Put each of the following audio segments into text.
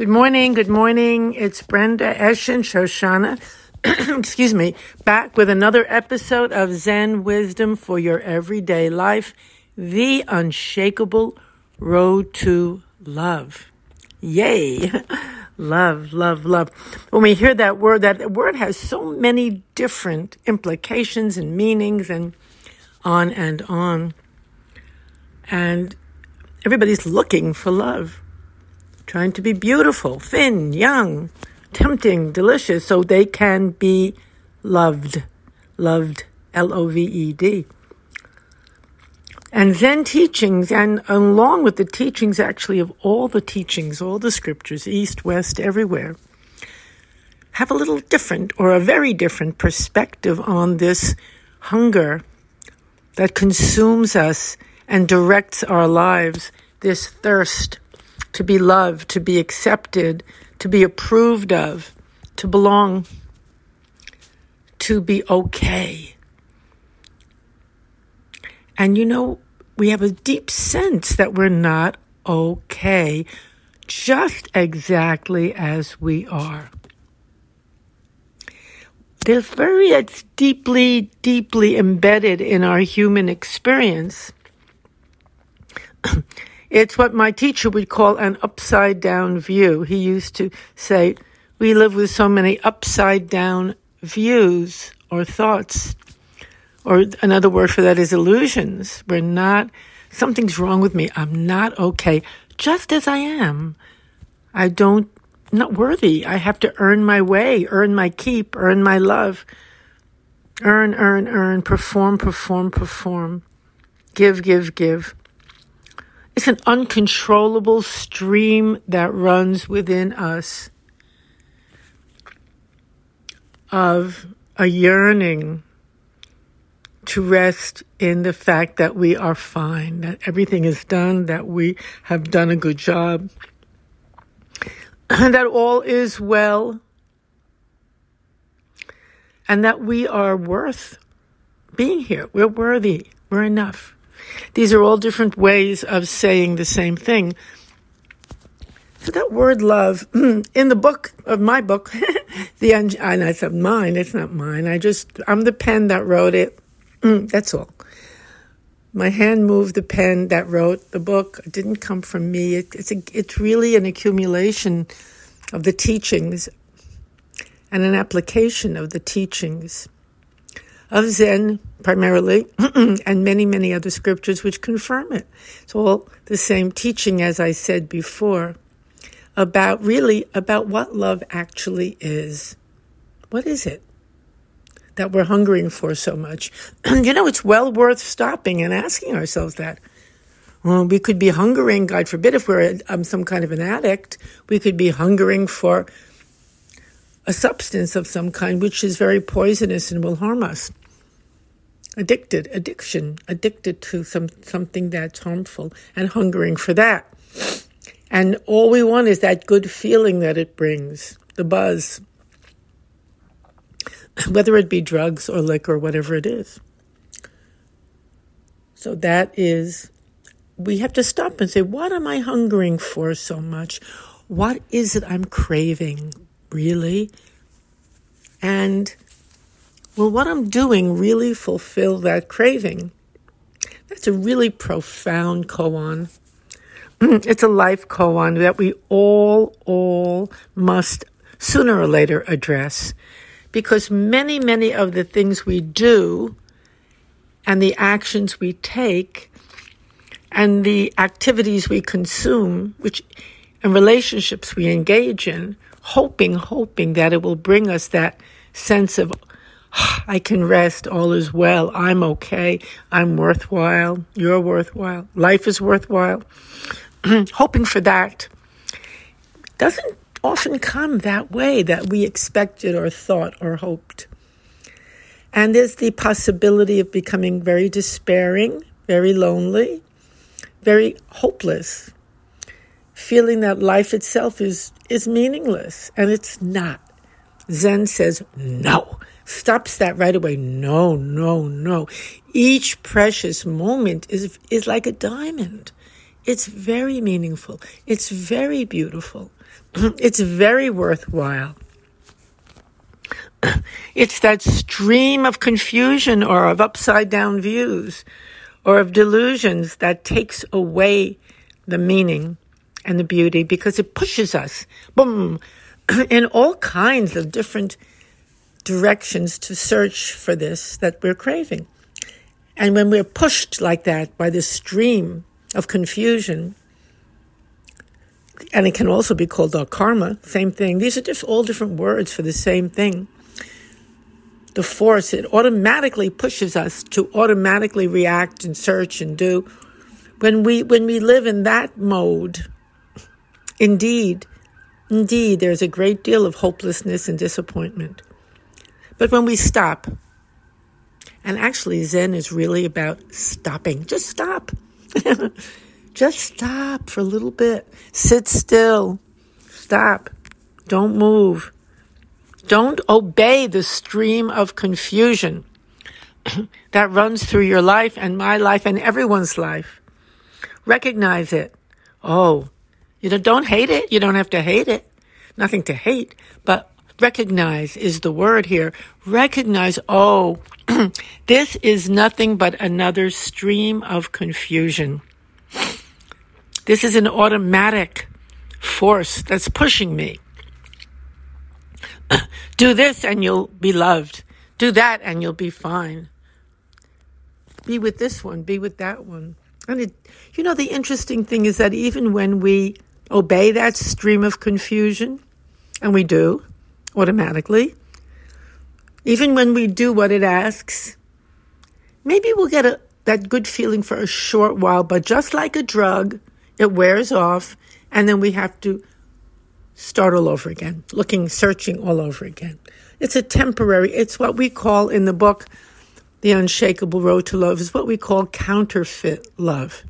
Good morning, good morning. It's Brenda Eshin Shoshanna, excuse me, back with another episode of Zen Wisdom for Your Everyday Life, the unshakable road to love. Yay! love, love, love. When we hear that word, that word has so many different implications and meanings and on and on. And everybody's looking for love trying to be beautiful, thin, young, tempting, delicious, so they can be loved. Loved, L O V E D. And Zen teachings, and along with the teachings actually of all the teachings, all the scriptures, east, west, everywhere, have a little different or a very different perspective on this hunger that consumes us and directs our lives, this thirst to be loved, to be accepted, to be approved of, to belong, to be okay. And you know, we have a deep sense that we're not okay just exactly as we are. There's very, it's deeply, deeply embedded in our human experience It's what my teacher would call an upside down view. He used to say, We live with so many upside down views or thoughts. Or another word for that is illusions. We're not, something's wrong with me. I'm not okay, just as I am. I don't, not worthy. I have to earn my way, earn my keep, earn my love. Earn, earn, earn, perform, perform, perform. Give, give, give. It's an uncontrollable stream that runs within us of a yearning to rest in the fact that we are fine, that everything is done, that we have done a good job, and that all is well, and that we are worth being here. We're worthy. We're enough. These are all different ways of saying the same thing. So that word love in the book of my book, the and I said mine. It's not mine. I just I'm the pen that wrote it. That's all. My hand moved the pen that wrote the book. It didn't come from me. It, it's a, it's really an accumulation of the teachings and an application of the teachings of Zen primarily, and many, many other scriptures which confirm it. It's all the same teaching as I said before about really about what love actually is. What is it that we're hungering for so much? you know, it's well worth stopping and asking ourselves that. Well, we could be hungering, God forbid, if we're um, some kind of an addict, we could be hungering for a substance of some kind which is very poisonous and will harm us addicted, addiction, addicted to some something that's harmful and hungering for that. And all we want is that good feeling that it brings, the buzz, whether it be drugs or liquor, whatever it is. So that is, we have to stop and say, what am I hungering for so much? What is it I'm craving, really? And will what I'm doing really fulfill that craving? That's a really profound koan. Mm, it's a life koan that we all, all must sooner or later address because many, many of the things we do and the actions we take and the activities we consume, which and relationships we engage in, hoping, hoping that it will bring us that sense of I can rest. All is well. I'm okay. I'm worthwhile. You're worthwhile. Life is worthwhile. Hoping for that doesn't often come that way that we expected or thought or hoped. And there's the possibility of becoming very despairing, very lonely, very hopeless, feeling that life itself is, is meaningless. And it's not. Zen says, no, stops that right away. No, no, no. Each precious moment is, is like a diamond. it's very meaningful. It's very beautiful. it's very worthwhile. It's that stream of confusion or of upside down views or of delusions that takes away the meaning and the beauty because it pushes us, boom, in all kinds of different directions to search for this that we're craving. And when we're pushed like that by this stream of confusion, and it can also be called our karma, same thing. These are just all different words for the same thing. The force, it automatically pushes us to automatically react and search and do. When we when we live in that mode, indeed, indeed, there's a great deal of hopelessness and disappointment. But when we stop, and actually Zen is really about stopping. Just stop. Just stop for a little bit. Sit still. Stop. Don't move. Don't obey the stream of confusion that runs through your life and my life and everyone's life. Recognize it. Oh, you know, don't hate it. You don't have to hate it. Nothing to hate, but recognize is the word here. Recognize, oh, this is nothing but another stream of confusion. This is an automatic force that's pushing me. Do this and you'll be loved. Do that and you'll be fine. Be with this one, be with that one. And it, you know, the interesting thing is that even when we obey that stream of confusion, and we do automatically, even when we do what it asks, maybe we'll get a, that good feeling for a short while, but just like a drug, it wears off, and then we have to start all over again, looking, searching all over again. It's a temporary, it's what we call in the book, The Unshakable Road to Love, is what we call counterfeit love.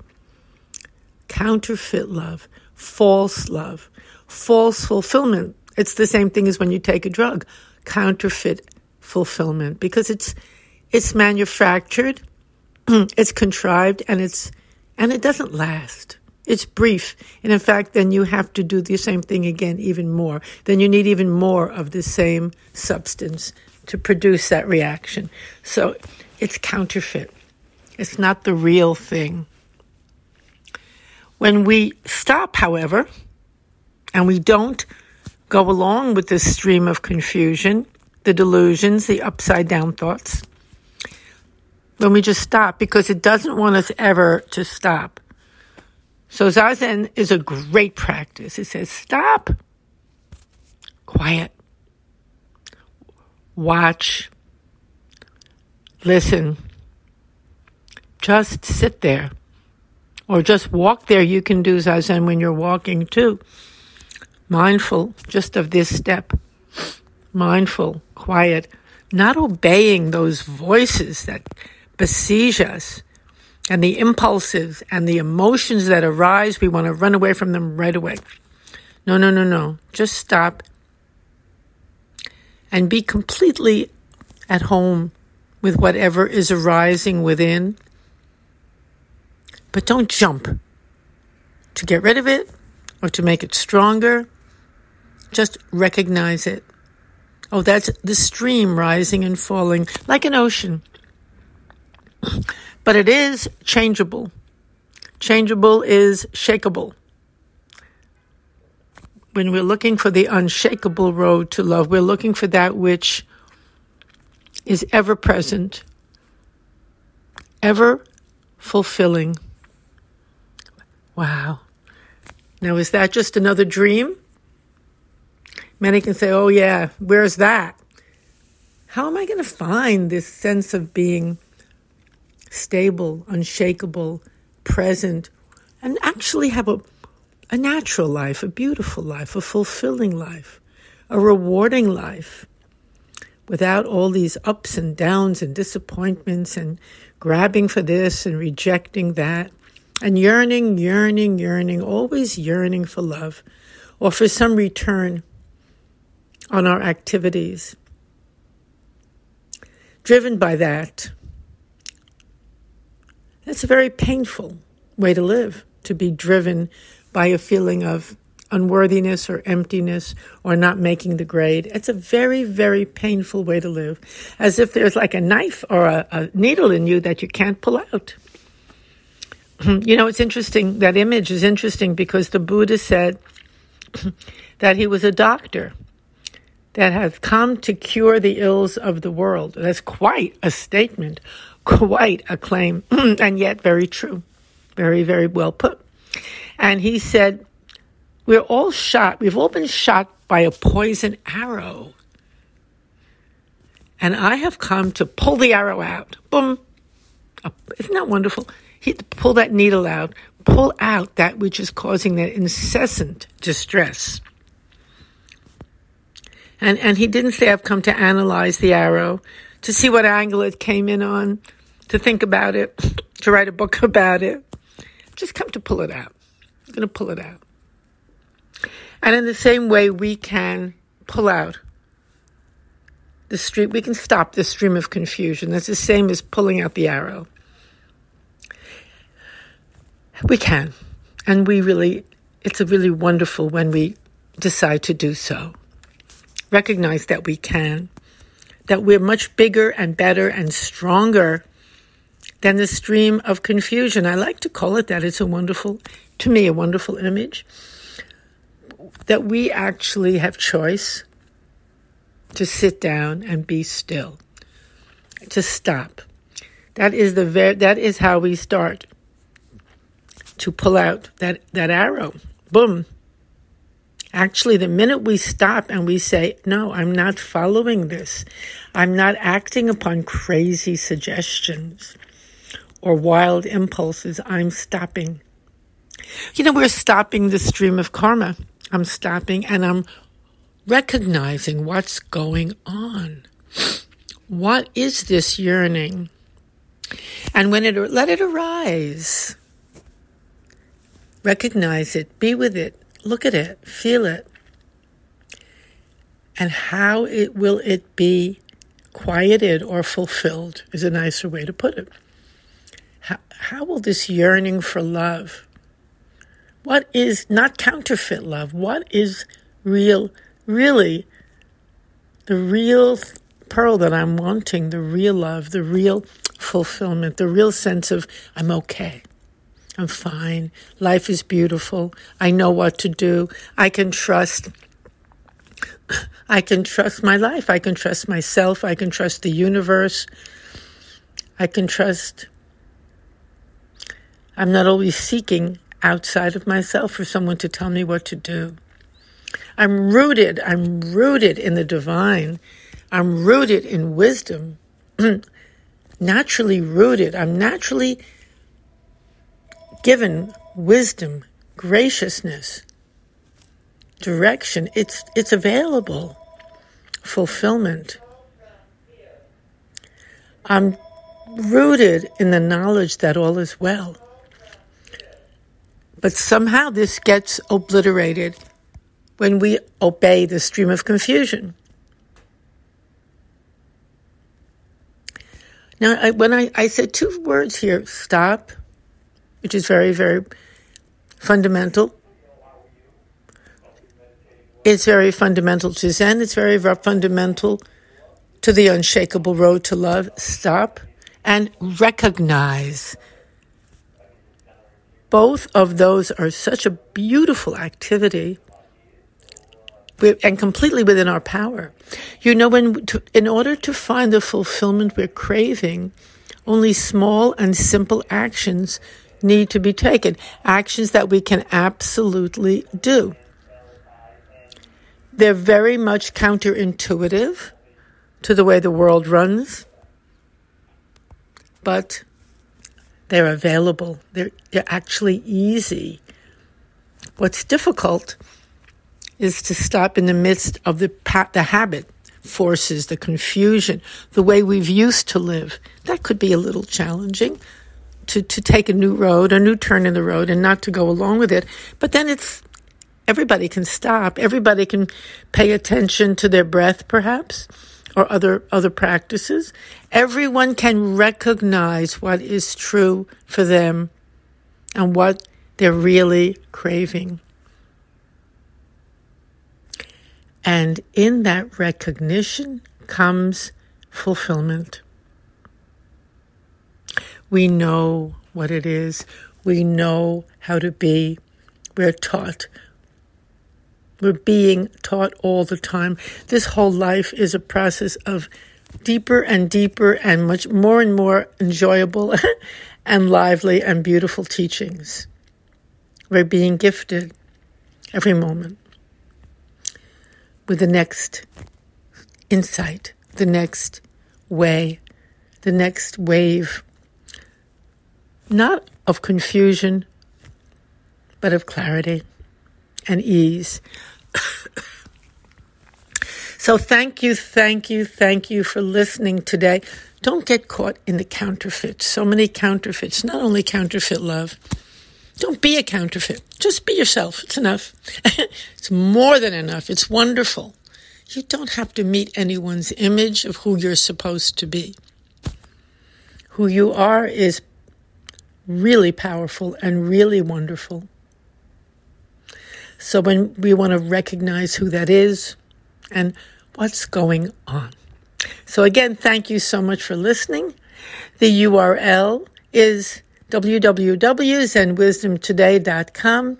Counterfeit love, false love, false fulfillment. It's the same thing as when you take a drug, counterfeit fulfillment, because it's it's manufactured, it's contrived, and it's and it doesn't last. It's brief. And in fact, then you have to do the same thing again, even more. Then you need even more of the same substance to produce that reaction. So it's counterfeit. It's not the real thing. When we stop, however, and we don't go along with this stream of confusion, the delusions, the upside down thoughts, when we just stop because it doesn't want us ever to stop. So Zazen is a great practice. It says, stop, quiet, watch, listen, just sit there. Or just walk there. You can do Zazen when you're walking too. Mindful just of this step. Mindful, quiet, not obeying those voices that besiege us and the impulses and the emotions that arise, we want to run away from them right away. No, no, no, no. Just stop and be completely at home with whatever is arising within. But don't jump to get rid of it or to make it stronger. Just recognize it. Oh, that's the stream rising and falling like an ocean. But it is changeable. Changeable is shakable. When we're looking for the unshakable road to love, we're looking for that which is ever present, ever fulfilling. Wow. Now, is that just another dream? Many can say, oh, yeah, where's that? How am I going to find this sense of being stable, unshakable, present, and actually have a, a natural life, a beautiful life, a fulfilling life, a rewarding life without all these ups and downs and disappointments and grabbing for this and rejecting that and yearning, yearning, yearning, always yearning for love or for some return on our activities. Driven by that, that's a very painful way to live. to be driven by a feeling of unworthiness or emptiness or not making the grade. It's a very, very painful way to live, as if there's like a knife or a, a needle in you that you can't pull out. you know, it's interesting. That image is interesting because the Buddha said that he was a doctor that has come to cure the ills of the world. That's quite a statement, quite a claim, and yet very true. Very, very well put. And he said, we're all shot. We've all been shot by a poison arrow. And I have come to pull the arrow out. Boom. Isn't that wonderful? He, pull that needle out. Pull out that which is causing that incessant distress. And, and he didn't say, I've come to analyze the arrow, to see what angle it came in on, to think about it, to write a book about it. Just come to pull it out. I'm going to pull it out. And in the same way, we can pull out the stream, we can stop the stream of confusion. That's the same as pulling out the arrow. We can. And we really, it's a really wonderful when we decide to do so. Recognize that we can, that we're much bigger and better and stronger than the stream of confusion. I like to call it that. It's a wonderful, to me, a wonderful image that we actually have choice to sit down and be still, to stop. That is the ver- that is how we start to pull out that, that arrow. Boom. Actually, the minute we stop and we say, No, I'm not following this, I'm not acting upon crazy suggestions or wild impulses, I'm stopping. You know, we're stopping the stream of karma. I'm stopping and I'm recognizing what's going on. What is this yearning? And when it let it arise, recognize it, be with it, look at it, feel it. And how it will it be quieted or fulfilled is a nicer way to put it. How, how will this yearning for love what is not counterfeit love? What is real, really the real pearl that I'm wanting, the real love, the real fulfillment, the real sense of I'm okay. I'm fine. Life is beautiful. I know what to do. I can trust. I can trust my life. I can trust myself. I can trust the universe. I can trust. I'm not always seeking outside of myself for someone to tell me what to do. I'm rooted, I'm rooted in the divine. I'm rooted in wisdom. naturally rooted. I'm naturally given wisdom, graciousness, direction. It's it's available. Fulfillment. I'm rooted in the knowledge that all is well. But somehow this gets obliterated when we obey the stream of confusion. Now, I, when I, I said two words here, stop, which is very, very fundamental. It's very fundamental to Zen. It's very, fundamental to the unshakable road to love. Stop and recognize both of those are such a beautiful activity and completely within our power. You know, when to, in order to find the fulfillment we're craving, only small and simple actions need to be taken, actions that we can absolutely do. They're very much counterintuitive to the way the world runs, but they're available. They're, they're actually easy. What's difficult is to stop in the midst of the, the habit forces, the confusion, the way we've used to live. That could be a little challenging to, to take a new road, a new turn in the road, and not to go along with it. But then it's everybody can stop. Everybody can pay attention to their breath, perhaps or other other practices. Everyone can recognize what is true for them and what they're really craving. And in that recognition comes fulfillment. We know what it is. We know how to be. We're taught. We're being taught all the time. This whole life is a process of deeper and deeper and much more and more enjoyable and lively and beautiful teachings. We're being gifted every moment with the next insight, the next way, the next wave, not of confusion, but of clarity and ease. so thank you, thank you, thank you for listening today. Don't get caught in the counterfeit. So many counterfeits, not only counterfeit love. Don't be a counterfeit. Just be yourself. It's enough. it's more than enough. It's wonderful. You don't have to meet anyone's image of who you're supposed to be. Who you are is really powerful and really wonderful. So when we want to recognize who that is and what's going on. So again, thank you so much for listening. The URL is www.zenwisdomtoday.com.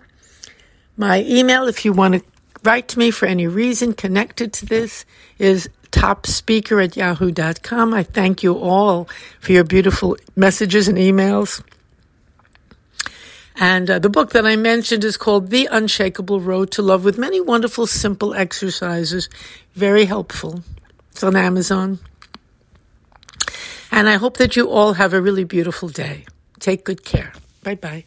My email, if you want to write to me for any reason connected to this, is topspeaker at yahoo.com. I thank you all for your beautiful messages and emails. And uh, the book that I mentioned is called The Unshakable Road to Love with many wonderful, simple exercises. Very helpful. It's on Amazon. And I hope that you all have a really beautiful day. Take good care. Bye bye.